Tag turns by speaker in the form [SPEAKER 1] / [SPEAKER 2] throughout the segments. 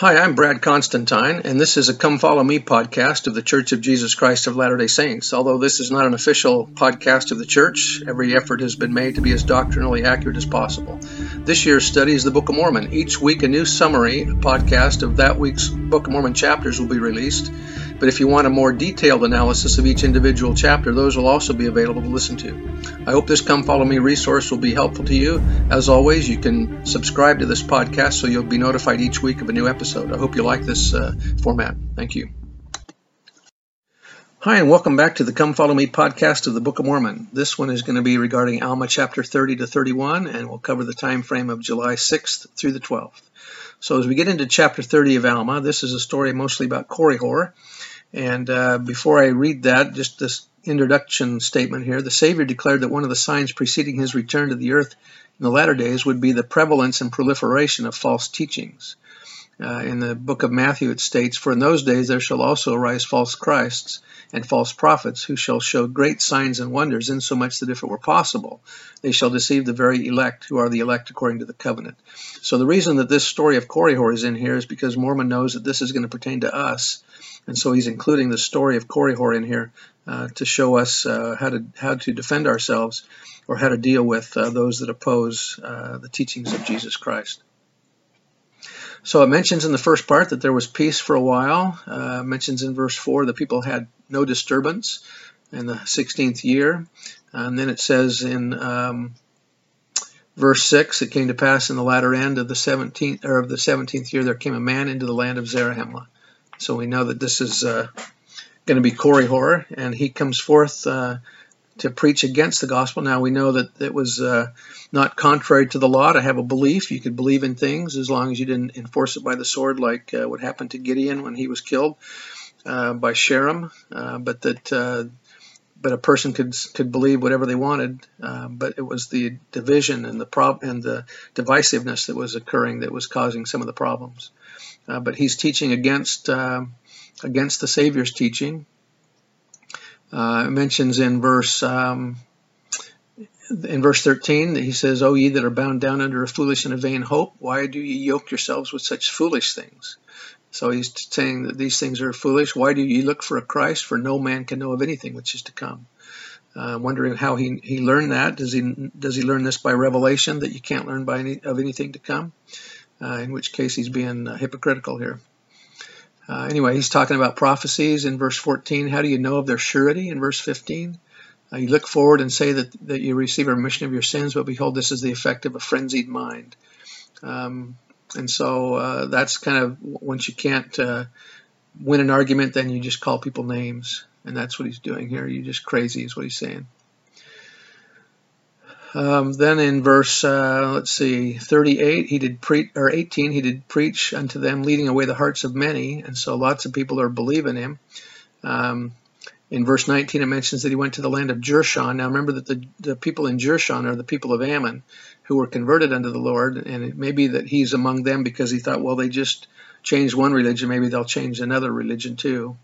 [SPEAKER 1] Hi, I'm Brad Constantine, and this is a Come Follow Me podcast of the Church of Jesus Christ of Latter day Saints. Although this is not an official podcast of the church, every effort has been made to be as doctrinally accurate as possible. This year's study is the Book of Mormon. Each week, a new summary podcast of that week's Book of Mormon chapters will be released. But if you want a more detailed analysis of each individual chapter, those will also be available to listen to. I hope this Come Follow Me resource will be helpful to you. As always, you can subscribe to this podcast so you'll be notified each week of a new episode. I hope you like this uh, format. Thank you. Hi, and welcome back to the Come Follow Me podcast of the Book of Mormon. This one is going to be regarding Alma chapter 30 to 31, and we'll cover the time frame of July 6th through the 12th. So, as we get into chapter 30 of Alma, this is a story mostly about Korihor and uh, before I read that, just this introduction statement here the Savior declared that one of the signs preceding his return to the earth in the latter days would be the prevalence and proliferation of false teachings. Uh, in the book of Matthew, it states, For in those days there shall also arise false Christs and false prophets, who shall show great signs and wonders, insomuch that if it were possible, they shall deceive the very elect, who are the elect according to the covenant. So the reason that this story of Korihor is in here is because Mormon knows that this is going to pertain to us and so he's including the story of Korihor in here uh, to show us uh, how to how to defend ourselves or how to deal with uh, those that oppose uh, the teachings of Jesus Christ. So it mentions in the first part that there was peace for a while. Uh, mentions in verse 4 the people had no disturbance in the 16th year. And then it says in um, verse 6 it came to pass in the latter end of the 17th or of the 17th year there came a man into the land of Zarahemla so we know that this is uh, going to be Korihor, and he comes forth uh, to preach against the gospel. Now we know that it was uh, not contrary to the law to have a belief. You could believe in things as long as you didn't enforce it by the sword, like uh, what happened to Gideon when he was killed uh, by Sherem. Uh, but that but a person could could believe whatever they wanted. but it was the division and the prob and the divisiveness that was occurring that was causing some of the problems uh, but he's teaching against uh, against the Savior's teaching. Uh, mentions in verse um, in verse 13 that he says, "O ye that are bound down under a foolish and a vain hope, why do ye yoke yourselves with such foolish things?" So he's saying that these things are foolish. Why do ye look for a Christ? For no man can know of anything which is to come. Uh, wondering how he, he learned that. Does he does he learn this by revelation that you can't learn by any of anything to come? uh, in which case he's being uh, hypocritical here. Uh, anyway, he's talking about prophecies in verse 14. How do you know of their surety in verse 15? Uh, you look forward and say that, that you receive a remission of your sins, but behold, this is the effect of a frenzied mind. Um, and so uh, that's kind of once you can't uh, win an argument, then you just call people names. And that's what he's doing here. You're just crazy, is what he's saying. Um, then in verse, uh, let's see, 38, he did preach, or 18, he did preach unto them, leading away the hearts of many, and so lots of people are believing him. Um, in verse 19, it mentions that he went to the land of Jershon. Now remember that the, the people in Jershon are the people of Ammon who were converted unto the Lord, and it may be that he's among them because he thought, well, they just changed one religion, maybe they'll change another religion too.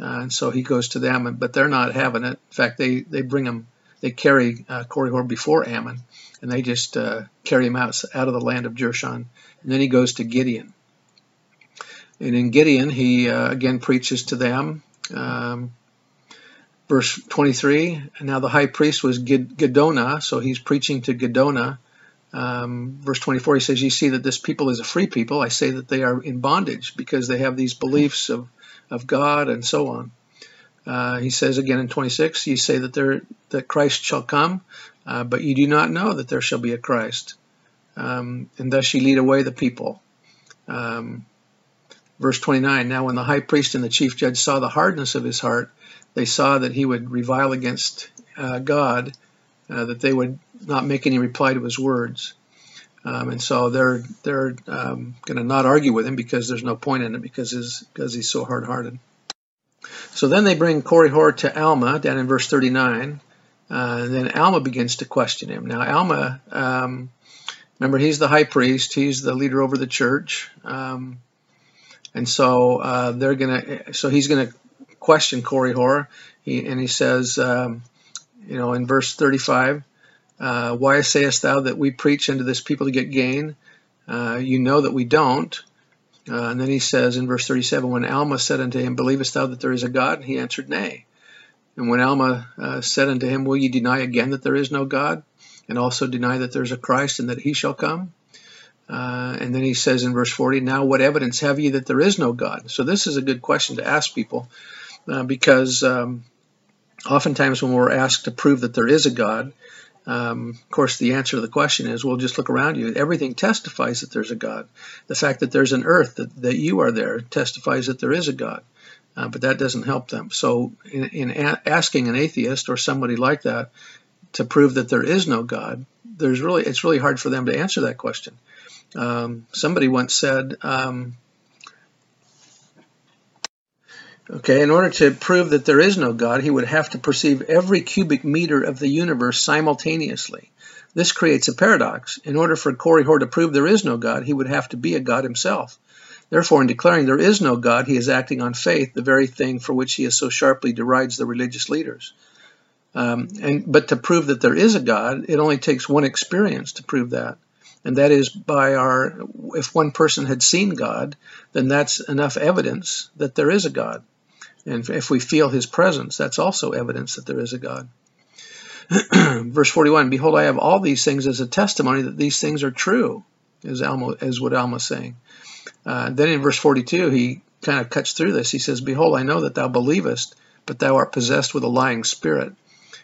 [SPEAKER 1] Uh, and so he goes to them, but they're not having it. In fact, they, they bring him they carry uh, Korihor before Ammon, and they just uh, carry him out, out of the land of Jershon. And then he goes to Gideon. And in Gideon, he uh, again preaches to them. Um, verse 23, now the high priest was Giddonah, so he's preaching to Giddonah. Um, verse 24, he says, You see that this people is a free people. I say that they are in bondage because they have these beliefs of, of God and so on. Uh, he says again in 26, you say that there that Christ shall come, uh, but you do not know that there shall be a Christ, um, and thus ye lead away the people. Um, verse 29. Now when the high priest and the chief judge saw the hardness of his heart, they saw that he would revile against uh, God, uh, that they would not make any reply to his words. Um, and so they're they're um, going to not argue with him because there's no point in it because his, because he's so hard-hearted. So then they bring Korihor to Alma down in verse 39. Uh, and then Alma begins to question him. Now, Alma, um, remember, he's the high priest, he's the leader over the church. Um, and so uh, they're gonna, so he's gonna question Korihor. He, and he says, um, you know, in verse 35, uh, why sayest thou that we preach unto this people to get gain? Uh, you know that we don't. Uh, and then he says in verse 37, When Alma said unto him, Believest thou that there is a God? He answered, Nay. And when Alma uh, said unto him, Will ye deny again that there is no God? And also deny that there's a Christ and that he shall come? Uh, and then he says in verse 40, Now what evidence have ye that there is no God? So this is a good question to ask people uh, because um, oftentimes when we're asked to prove that there is a God, um, of course, the answer to the question is, well, just look around you. Everything testifies that there's a God. The fact that there's an earth, that, that you are there, testifies that there is a God. Uh, but that doesn't help them. So, in, in a- asking an atheist or somebody like that to prove that there is no God, there's really it's really hard for them to answer that question. Um, somebody once said, um, Okay, in order to prove that there is no God, he would have to perceive every cubic meter of the universe simultaneously. This creates a paradox. In order for Korihor to prove there is no God, he would have to be a God himself. Therefore, in declaring there is no God, he is acting on faith, the very thing for which he so sharply derides the religious leaders. Um, and but to prove that there is a God, it only takes one experience to prove that, and that is by our. If one person had seen God, then that's enough evidence that there is a God. And if we feel his presence, that's also evidence that there is a God. Verse 41 Behold, I have all these things as a testimony that these things are true, is, Alma, is what Alma's saying. Uh, then in verse 42, he kind of cuts through this. He says, Behold, I know that thou believest, but thou art possessed with a lying spirit.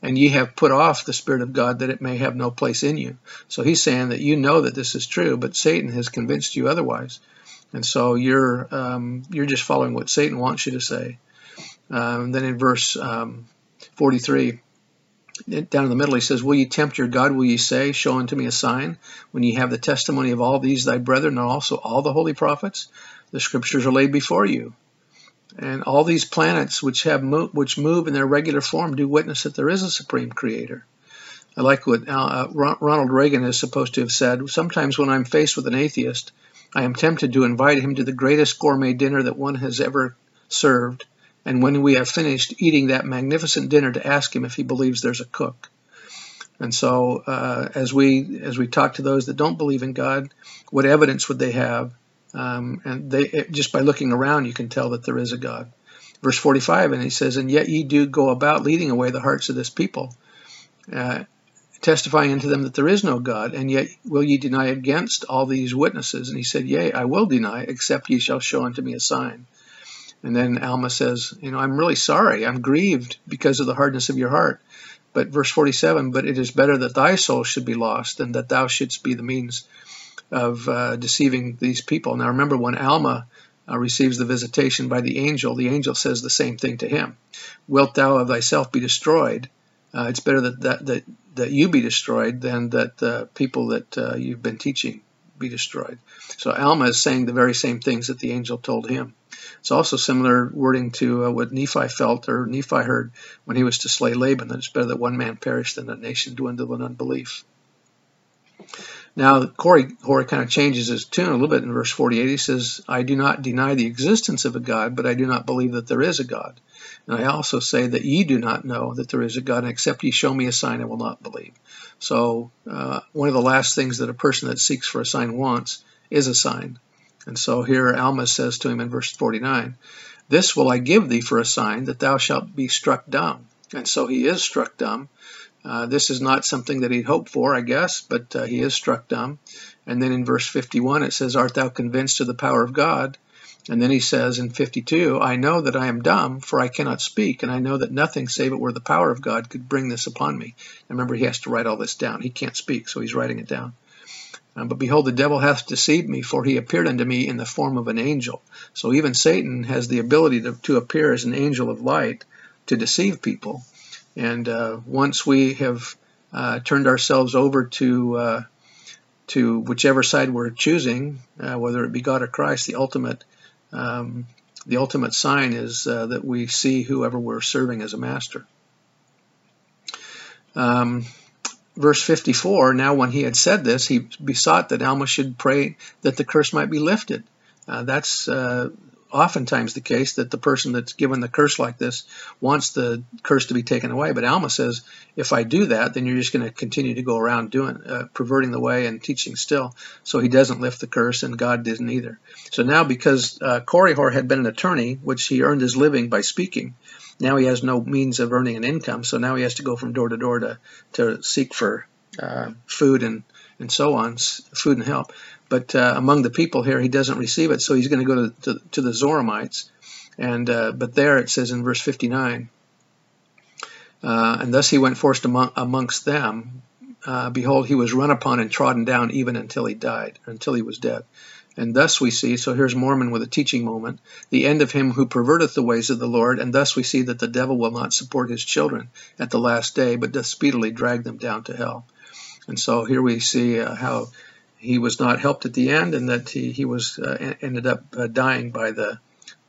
[SPEAKER 1] And ye have put off the Spirit of God that it may have no place in you. So he's saying that you know that this is true, but Satan has convinced you otherwise. And so you're um, you're just following what Satan wants you to say. Um, then in verse um, 43, down in the middle, he says, Will ye tempt your God? Will ye say, Show unto me a sign, when ye have the testimony of all these thy brethren, and also all the holy prophets? The scriptures are laid before you. And all these planets which have mo- which move in their regular form do witness that there is a supreme creator. I like what uh, Ronald Reagan is supposed to have said. Sometimes when I'm faced with an atheist, I am tempted to invite him to the greatest gourmet dinner that one has ever served and when we have finished eating that magnificent dinner to ask him if he believes there's a cook. And so, uh, as we as we talk to those that don't believe in God, what evidence would they have? Um, and they it, just by looking around, you can tell that there is a God. Verse 45, and he says, "And yet ye do go about leading away the hearts of this people, uh, testifying unto them that there is no God. And yet will ye deny against all these witnesses?" And he said, "Yea, I will deny, except ye shall show unto me a sign." And then Alma says, You know, I'm really sorry. I'm grieved because of the hardness of your heart. But verse 47, but it is better that thy soul should be lost than that thou shouldst be the means of uh, deceiving these people. Now remember, when Alma uh, receives the visitation by the angel, the angel says the same thing to him Wilt thou of thyself be destroyed? Uh, it's better that, that, that, that you be destroyed than that the people that uh, you've been teaching be destroyed. So Alma is saying the very same things that the angel told him. It's also similar wording to uh, what Nephi felt or Nephi heard when he was to slay Laban, that it's better that one man perish than a nation dwindle in unbelief. Now, Corey, Corey kind of changes his tune a little bit in verse 48. He says, I do not deny the existence of a God, but I do not believe that there is a God. And I also say that ye do not know that there is a God, and except ye show me a sign, I will not believe. So, uh, one of the last things that a person that seeks for a sign wants is a sign. And so here Alma says to him in verse 49, This will I give thee for a sign that thou shalt be struck dumb. And so he is struck dumb. Uh, this is not something that he'd hoped for, I guess, but uh, he is struck dumb. And then in verse 51, it says, Art thou convinced of the power of God? And then he says in 52, I know that I am dumb, for I cannot speak, and I know that nothing save it were the power of God could bring this upon me. And remember, he has to write all this down. He can't speak, so he's writing it down. Uh, but behold, the devil hath deceived me, for he appeared unto me in the form of an angel. So even Satan has the ability to, to appear as an angel of light to deceive people. And uh, once we have uh, turned ourselves over to uh, to whichever side we're choosing, uh, whether it be God or Christ, the ultimate um, the ultimate sign is uh, that we see whoever we're serving as a master. Um, verse 54 Now, when he had said this, he besought that Alma should pray that the curse might be lifted. Uh, that's uh, oftentimes the case that the person that's given the curse like this wants the curse to be taken away. But Alma says, if I do that, then you're just going to continue to go around doing, uh, perverting the way and teaching still. So he doesn't lift the curse, and God didn't either. So now, because uh, Korihor had been an attorney, which he earned his living by speaking, now he has no means of earning an income. So now he has to go from door to door to to seek for uh, food and and so on, food and help. But uh, among the people here, he doesn't receive it, so he's going to go to, to, the Zoramites. And uh, but there it says in verse 59, uh, and thus he went forth among, amongst them. Uh, behold, he was run upon and trodden down even until he died, until he was dead. And thus we see, so here's Mormon with a teaching moment, the end of him who perverteth the ways of the Lord, and thus we see that the devil will not support his children at the last day, but doth speedily drag them down to hell. And so here we see uh, how he was not helped at the end, and that he, he was uh, ended up uh, dying by the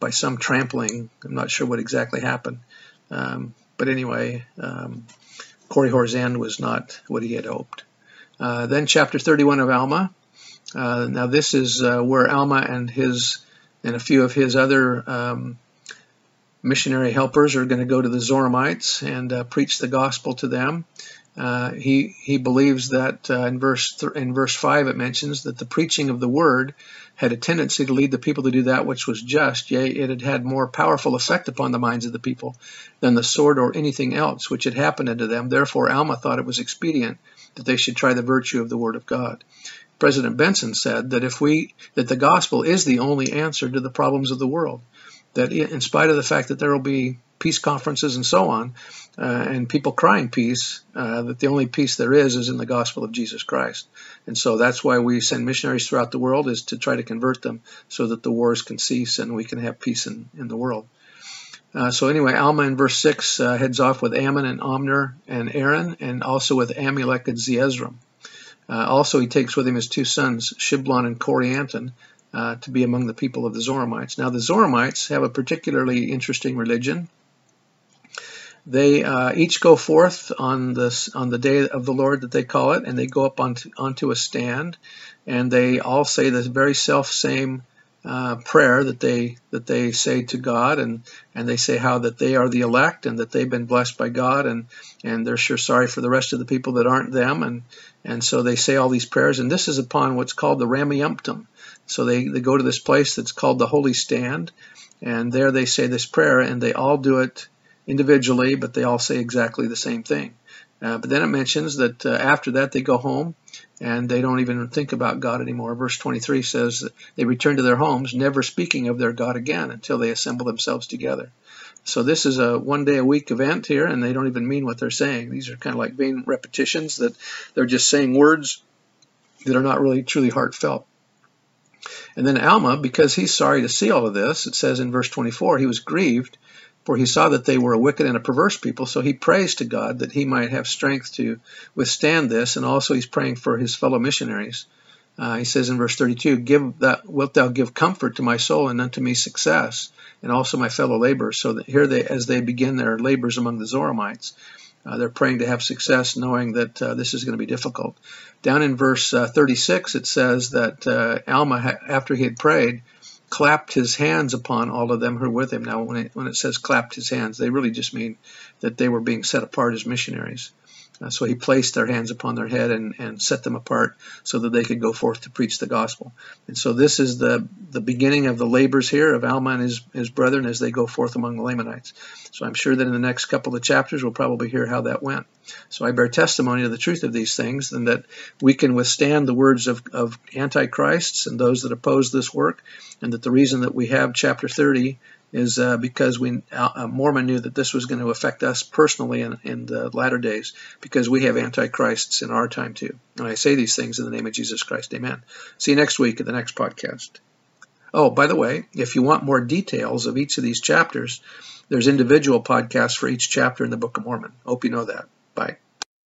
[SPEAKER 1] by some trampling. I'm not sure what exactly happened, um, but anyway, um, Korihor's end was not what he had hoped. Uh, then chapter 31 of Alma. Uh, now this is uh, where Alma and his and a few of his other um, missionary helpers are going to go to the Zoramites and preach the gospel to them. Uh, he he believes that uh, in verse th- in verse five it mentions that the preaching of the word had a tendency to lead the people to do that which was just, yea, it had had more powerful effect upon the minds of the people than the sword or anything else which had happened unto them. Therefore, Alma thought it was expedient that they should try the virtue of the word of God. President Benson said that if we that the gospel is the only answer to the problems of the world, that in spite of the fact that there will be peace conferences and so on, uh, and people crying peace, uh, that the only peace there is is in the gospel of Jesus Christ. And so that's why we send missionaries throughout the world is to try to convert them so that the wars can cease and we can have peace in, in the world. Uh, so anyway, Alma in verse 6 uh, heads off with Ammon and Omner and Aaron, and also with Amulek and Zeezrom. Uh, also, he takes with him his two sons, Shiblon and Corianton, uh, to be among the people of the Zoramites. Now, the Zoramites have a particularly interesting religion. They uh, each go forth on this on the day of the Lord that they call it, and they go up onto onto a stand, and they all say the very self same uh, prayer that they that they say to God, and and they say how that they are the elect and that they've been blessed by God, and and they're sure sorry for the rest of the people that aren't them, and and so they say all these prayers, and this is upon what's called the Rameumptom. So they they go to this place that's called the Holy Stand, and there they say this prayer, and they all do it individually, but they all say exactly the same thing. Uh, but then it mentions that uh, after that they go home and they don't even think about God anymore. Verse 23 says that they return to their homes, never speaking of their God again until they assemble themselves together. So this is a one day a week event here, and they don't even mean what they're saying. These are kind of like vain repetitions that they're just saying words that are not really truly heartfelt. And then Alma, because he's sorry to see all of this, it says in verse 24, he was grieved for he saw that they were a wicked and a perverse people. So he prays to God that he might have strength to withstand this, and also he's praying for his fellow missionaries. Uh, he says in verse 32, "Give that wilt thou give comfort to my soul and unto me success, and also my fellow laborers." So that here they, as they begin their labors among the Zoramites, uh, they're praying to have success, knowing that uh, this is going to be difficult. Down in verse uh, 36, it says that uh, Alma, after he had prayed, clapped his hands upon all of them who were with him. Now, when it, when it says clapped his hands, they really just mean that they were being set apart as missionaries. Uh, so he placed their hands upon their head and, and set them apart so that they could go forth to preach the gospel. And so this is the, the beginning of the labors here of Alma and his, his brethren as they go forth among the Lamanites. So I'm sure that in the next couple of chapters we'll probably hear how that went. So I bear testimony to the truth of these things and that we can withstand the words of, of antichrists and those that oppose this work, and that the reason that we have chapter 30 is uh, because we uh, Mormon knew that this was going to affect us personally in, in the latter days because we have antichrists in our time too. And I say these things in the name of Jesus Christ. Amen. See you next week at the next podcast. Oh, by the way, if you want more details of each of these chapters, there's individual podcasts for each chapter in the Book of Mormon. Hope you know that. Bye.